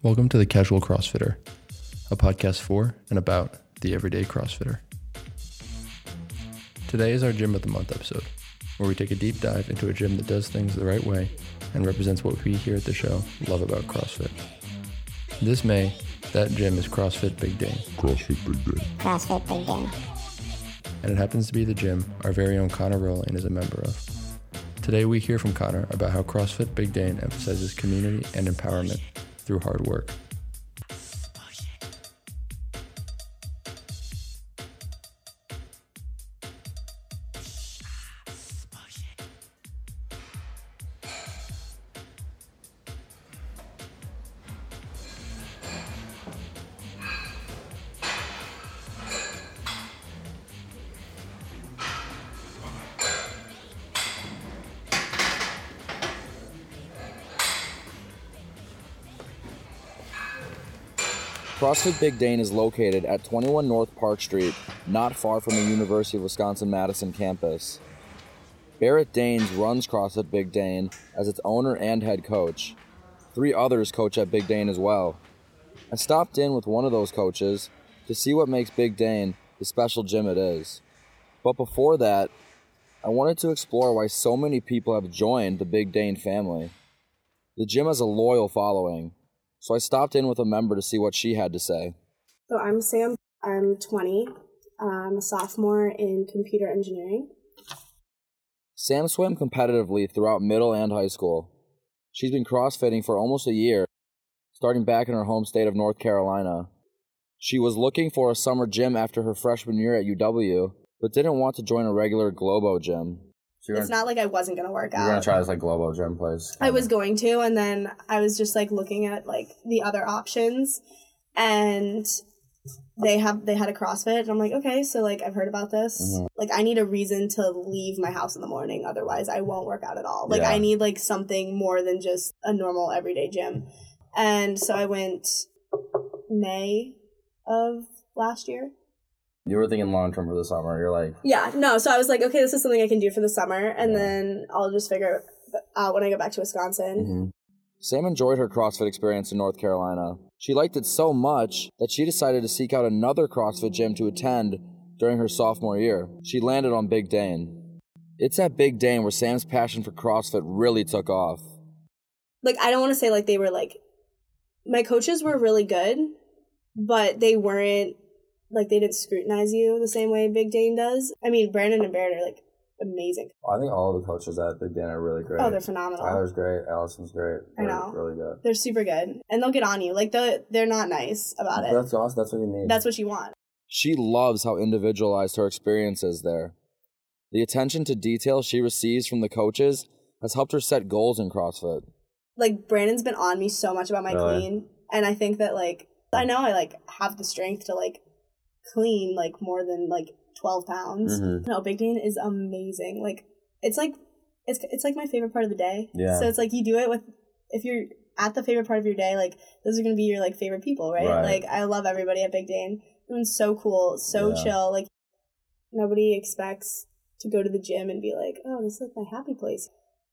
Welcome to the Casual CrossFitter, a podcast for and about the everyday CrossFitter. Today is our Gym of the Month episode, where we take a deep dive into a gym that does things the right way and represents what we here at the show love about CrossFit. This May, that gym is CrossFit Big Dane, CrossFit Big Dane. CrossFit Big Dane. and it happens to be the gym our very own Connor Rowland is a member of. Today we hear from Connor about how CrossFit Big Dane emphasizes community and empowerment through hard work. CrossFit Big Dane is located at 21 North Park Street, not far from the University of Wisconsin Madison campus. Barrett Danes runs CrossFit Big Dane as its owner and head coach. Three others coach at Big Dane as well. I stopped in with one of those coaches to see what makes Big Dane the special gym it is. But before that, I wanted to explore why so many people have joined the Big Dane family. The gym has a loyal following, so I stopped in with a member to see what she had to say. So I'm Sam. I'm 20. I'm a sophomore in computer engineering. Sam swam competitively throughout middle and high school. She's been crossfitting for almost a year, starting back in her home state of North Carolina. She was looking for a summer gym after her freshman year at UW, but didn't want to join a regular Globo gym. So It's not like I wasn't gonna work out. you're gonna try this like Globo gym place. I was going to, and then I was just like looking at like the other options, and they have they had a CrossFit, and I'm like, okay, so like I've heard about this. Mhm. Like I need a reason to leave my house in the morning, otherwise I won't work out at all. Like Yeah. I need like something more than just a normal everyday gym, and so I went May of last year. You were thinking long term for the summer. You're like, Yeah, no. So I was like, okay, this is something I can do for the summer, and Yeah. then I'll just figure it out when I go back to Wisconsin. Mm-hmm. Sam enjoyed her CrossFit experience in North Carolina. She liked it so much that she decided to seek out another CrossFit gym to attend during her sophomore year. She landed on Big Dane. It's at Big Dane where Sam's passion for CrossFit really took off. Like, I don't want to say like they were like, my coaches were really good, but they weren't like they didn't scrutinize you the same way Big Dane does. I mean, Brandon and Barrett are like amazing. I think all the coaches at Big Dane are really great. Oh, they're phenomenal. Tyler's great. Allison's great. I know. really good. They're super good, and they'll get on you. Like the they're not nice about it. That's awesome. That's what you need. That's what you want. She loves how individualized her experience is there. The attention to detail she receives from the coaches has helped her set goals in CrossFit. like Brandon's been on me so much about my Really? clean, and I think that like I know I like have the strength to like clean like more than like twelve pounds. Mhm. No, Big Dane is amazing. Like it's like it's it's like my favorite part of the day. Yeah. So it's like you do it with if you're at the favorite part of your day, like those are gonna be your like favorite people, right? Right. Like I love everybody at Big Dane. Everyone's so cool, so Yeah. chill. Like nobody expects to go to the gym and be like, oh, this is like my happy place.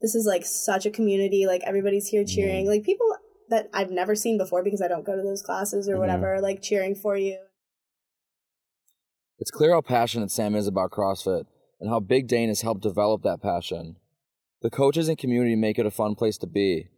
This is like such a community. Like everybody's here cheering. Mm-hmm. Like people that I've never seen before because I don't go to those classes or Mhm. whatever, like cheering for you. It's clear how passionate Sam is about CrossFit and how Big Dane has helped develop that passion. The coaches and community make it a fun place to be.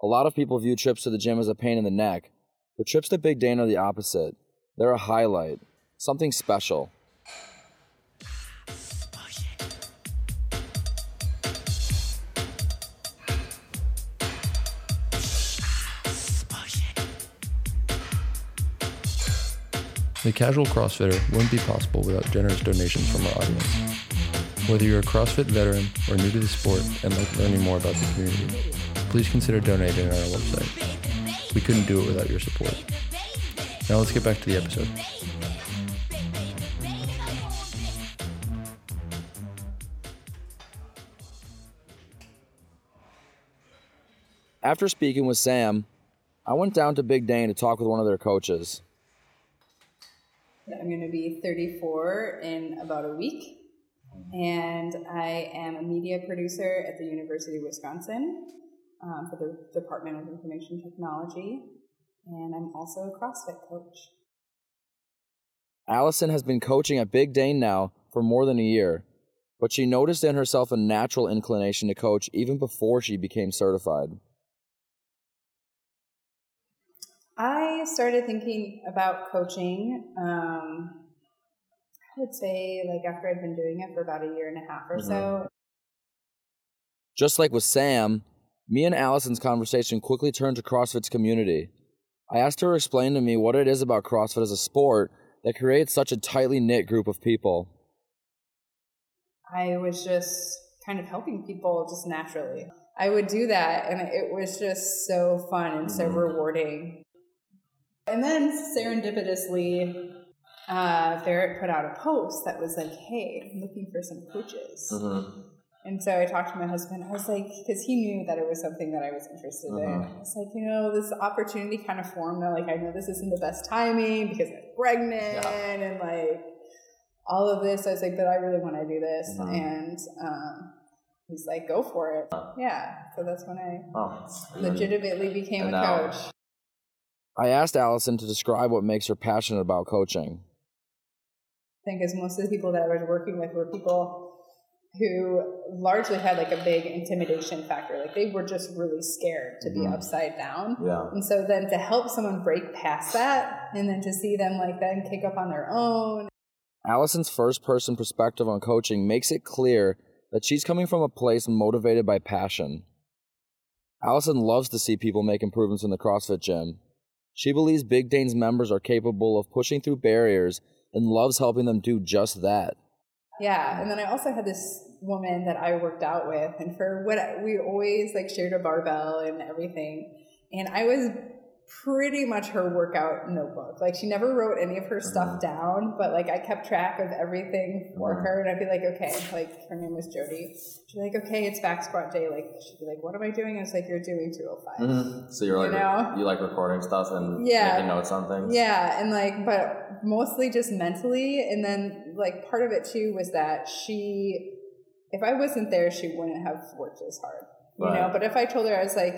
A lot of people view trips to the gym as a pain in the neck, but trips to Big Dane are the opposite. They're a highlight, something special. The Casual CrossFitter wouldn't be possible without generous donations from our audience. Whether you're a CrossFit veteran or new to the sport and like learning more about the community, please consider donating on our website. We couldn't do it without your support. Now let's get back to the episode. After speaking with Sam, I went down to Big Dane to talk with one of their coaches. I'm going to be 34 in about a week, and I am a media producer at the University of Wisconsin um, for the Department of Information Technology. and I'm also a CrossFit coach. Allison has been coaching at Big Dane now for more than a year, but she noticed in herself a natural inclination to coach even before she became certified. I started thinking about coaching. Um, I would say, like, after I'd been doing it for about a year and a half or so. Just like with Sam, me and Allison's conversation quickly turned to CrossFit's community. I asked her to explain to me what it is about CrossFit as a sport that creates such a tightly knit group of people. I was just kind of helping people just naturally. I would do that, and it was just so fun and so rewarding. And then serendipitously, uh, Barrett put out a post that was like, "Hey, I'm looking for some coaches." And so I talked to my husband. I was like, because he knew that it was something that I was interested in. I was like, you know, this opportunity kind of formed. I'm like, I know this isn't the best timing because I'm pregnant and like all of this. I was like, but I really want to do this. And um, he's like, go for it. Yeah. So that's when I Oh, legitimately became a coach. I asked Allison to describe what makes her passionate about coaching. I think as most of the people that I was working with were people who largely had like a big intimidation factor. Like they were just really scared to be mm-hmm. upside down. Yeah. And so then to help someone break past that and then to see them like then kick up on their own. Allison's first person perspective on coaching makes it clear that she's coming from a place motivated by passion. Allison loves to see people make improvements in the CrossFit gym. She believes Big Dane's members are capable of pushing through barriers and loves helping them do just that. Yeah. And then I also had this woman that I worked out with and for what we always like shared a barbell and everything. And I was pretty much her workout notebook. Like she never wrote any of her stuff down, but like I kept track of everything for her and I'd be like, okay, like her name was Jody. She'd be like, okay, it's back squat day. Like she'd be like, what am I doing? I was like, you're doing 205. Mhm. So you're like You know? you like recording stuff and Yeah. making notes on things. Yeah, and like, but mostly just mentally. And then, like, part of it too was that she, if I wasn't there, she wouldn't have worked as hard, you know. But if I told her, I was like,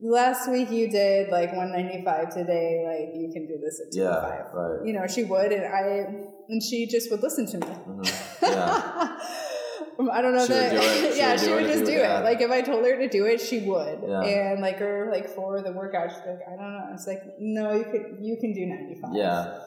last week you did like 195 today, like you can do this at Yeah, right. You know, she would, and I, and she just would listen to me. Mhm. Yeah. I don't know She that. do. She yeah, would she would just do it. Like if I told her to do it, she would. Yeah. And like her, like for the workout, she's like, I don't know. It's like, no, you could, you can do ninety five. Yeah.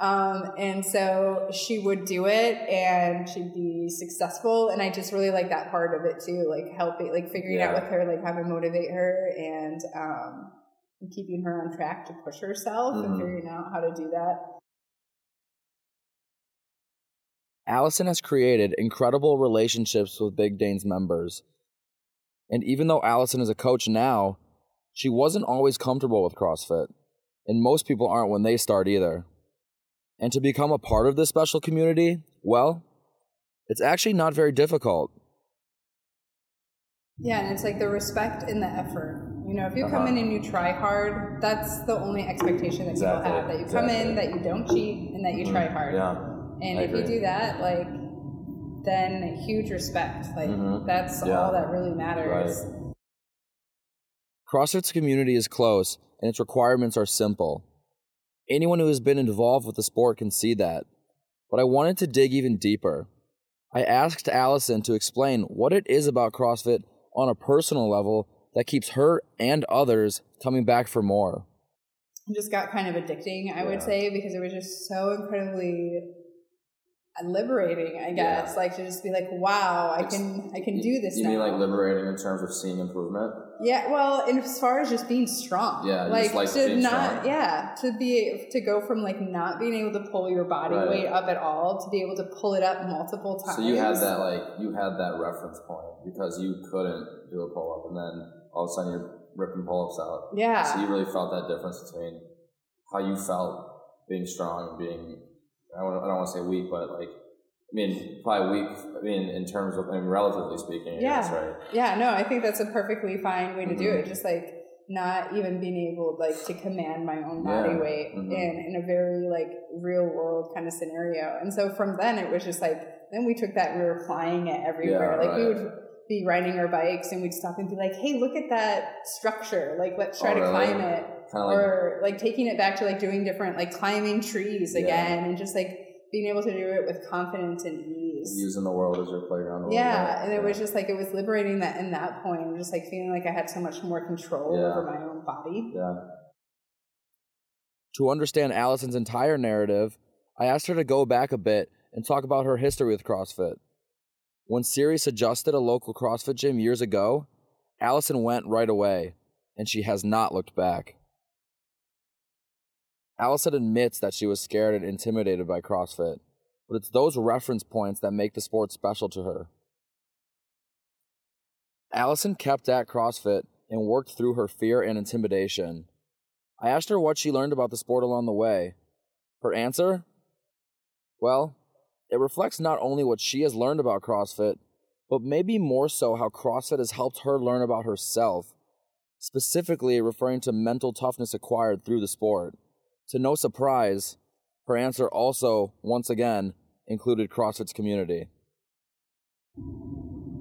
Um, and so she would do it, and she'd be successful. And I just really like that part of it too, like helping, like figuring out with her, like how to motivate her, and um, and keeping her on track to push herself, and Mhm. figuring out how to do that. Allison has created incredible relationships with Big Dane's members. And even though Allison is a coach now, she wasn't always comfortable with CrossFit. And most people aren't when they start either. And to become a part of this special community, well, it's actually not very difficult. Yeah, and it's like the respect and the effort. You know, if you come Uh-huh. in and you try hard, that's the only expectation that Exactly, people have. That you come in, that you don't cheat, and that you try hard. Yeah. And I if you do that, like, then huge respect. Like, Mhm. that's Yeah. all that really matters. CrossFit's community is close and its requirements are simple. Anyone who has been involved with the sport can see that. But I wanted to dig even deeper. I asked Allison to explain what it is about CrossFit on a personal level that keeps her and others coming back for more. It just got kind of addicting, I would say, because it was just so incredibly liberating, I guess. Like to just be like, wow, I can I can do this You now. mean like liberating in terms of seeing improvement? Yeah, well, and as far as just being strong, Yeah, like, just like to not, strong. yeah, to be to go from like not being able to pull your body Right. weight up at all to be able to pull it up multiple times. So you had that like you had that reference point because you couldn't do a pull up and then all of a sudden you're ripping pull ups out. yeah, So you really felt that difference between how you felt being strong and being I don't, I don't want to say weak, but like I mean probably weak. I mean in terms of I mean relatively speaking. Yeah. guess, right. yeah. No, I think that's a perfectly fine way to do Mhm. it. Just like not even being able like to command my own body Yeah. weight Mhm. in in a very like real world kind of scenario. And so from then it was just like then we took that we were applying it everywhere. Yeah, like we would be riding our bikes and we'd stop and be like, "Hey, look at that structure! Like let's oh, try Oh, to really? climb it." kind of or like taking it back to like doing different like climbing trees Yeah. again and just like being able to do it with confidence and ease using the world as your playground. yeah bit. and it was just like it was liberating that in that point and just like feeling like i had so much more control Yeah. over my own body yeah. To understand Allison's entire narrative, I asked her to go back a bit and talk about her history with CrossFit. When Siri suggested a local CrossFit gym years ago, Allison went right away, and she has not looked back. Allison admits that she was scared and intimidated by CrossFit, but it's those reference points that make the sport special to her. Allison kept at CrossFit and worked through her fear and intimidation. I asked her what she learned about the sport along the way. Her answer? Well, it reflects not only what she has learned about CrossFit, but maybe more so how CrossFit has helped her learn about herself, specifically referring to mental toughness acquired through the sport. To no surprise, her answer also, once again, included CrossFit's community.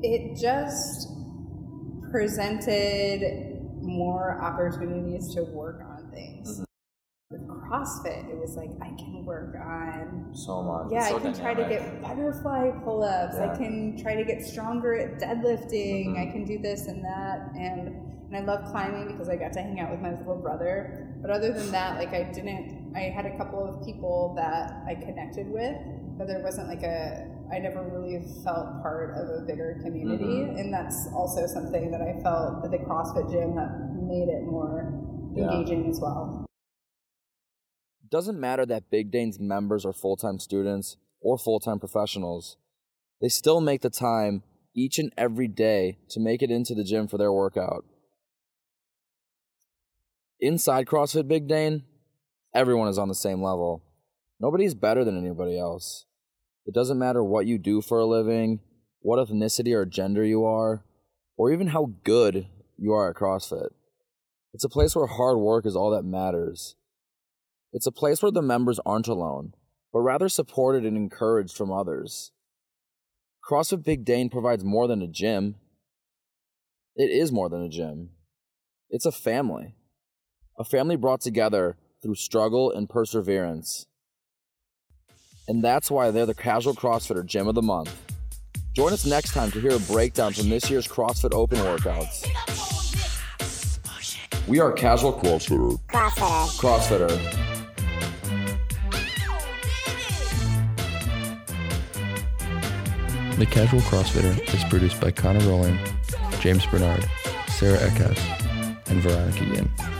it just presented more opportunities to work on things with CrossFit, it was like I can work on So much. yeah, so I can try to get butterfly pull-ups. Yeah. I can try to get stronger at deadlifting. Mhm. I can do this and that, and and I love climbing because I got to hang out with my little brother. But other than that, like I didn't. I had a couple of people that I connected with, but there wasn't like a. I never really felt part of a bigger community, Mhm. and that's also something that I felt at the CrossFit gym that made it more Yeah. engaging as well. It doesn't matter that Big Dane's members are full time students or full time professionals, they still make the time each and every day to make it into the gym for their workout. Inside CrossFit Big Dane, everyone is on the same level. Nobody's better than anybody else. It doesn't matter what you do for a living, what ethnicity or gender you are, or even how good you are at CrossFit. It's a place where hard work is all that matters. It's a place where the members aren't alone, but rather supported and encouraged from others. CrossFit Big Dane provides more than a gym. It is more than a gym. It's a family. A family brought together through struggle and perseverance. And that's why they're the Casual CrossFitter Gym of the Month. Join us next time to hear a breakdown from this year's CrossFit Open workouts. We are Casual CrossFitter. Crossfitter. CrossFitter. The Casual CrossFitter is produced by Connor Rowling, James Bernard, Sarah Eckhouse, and Veronica Yin.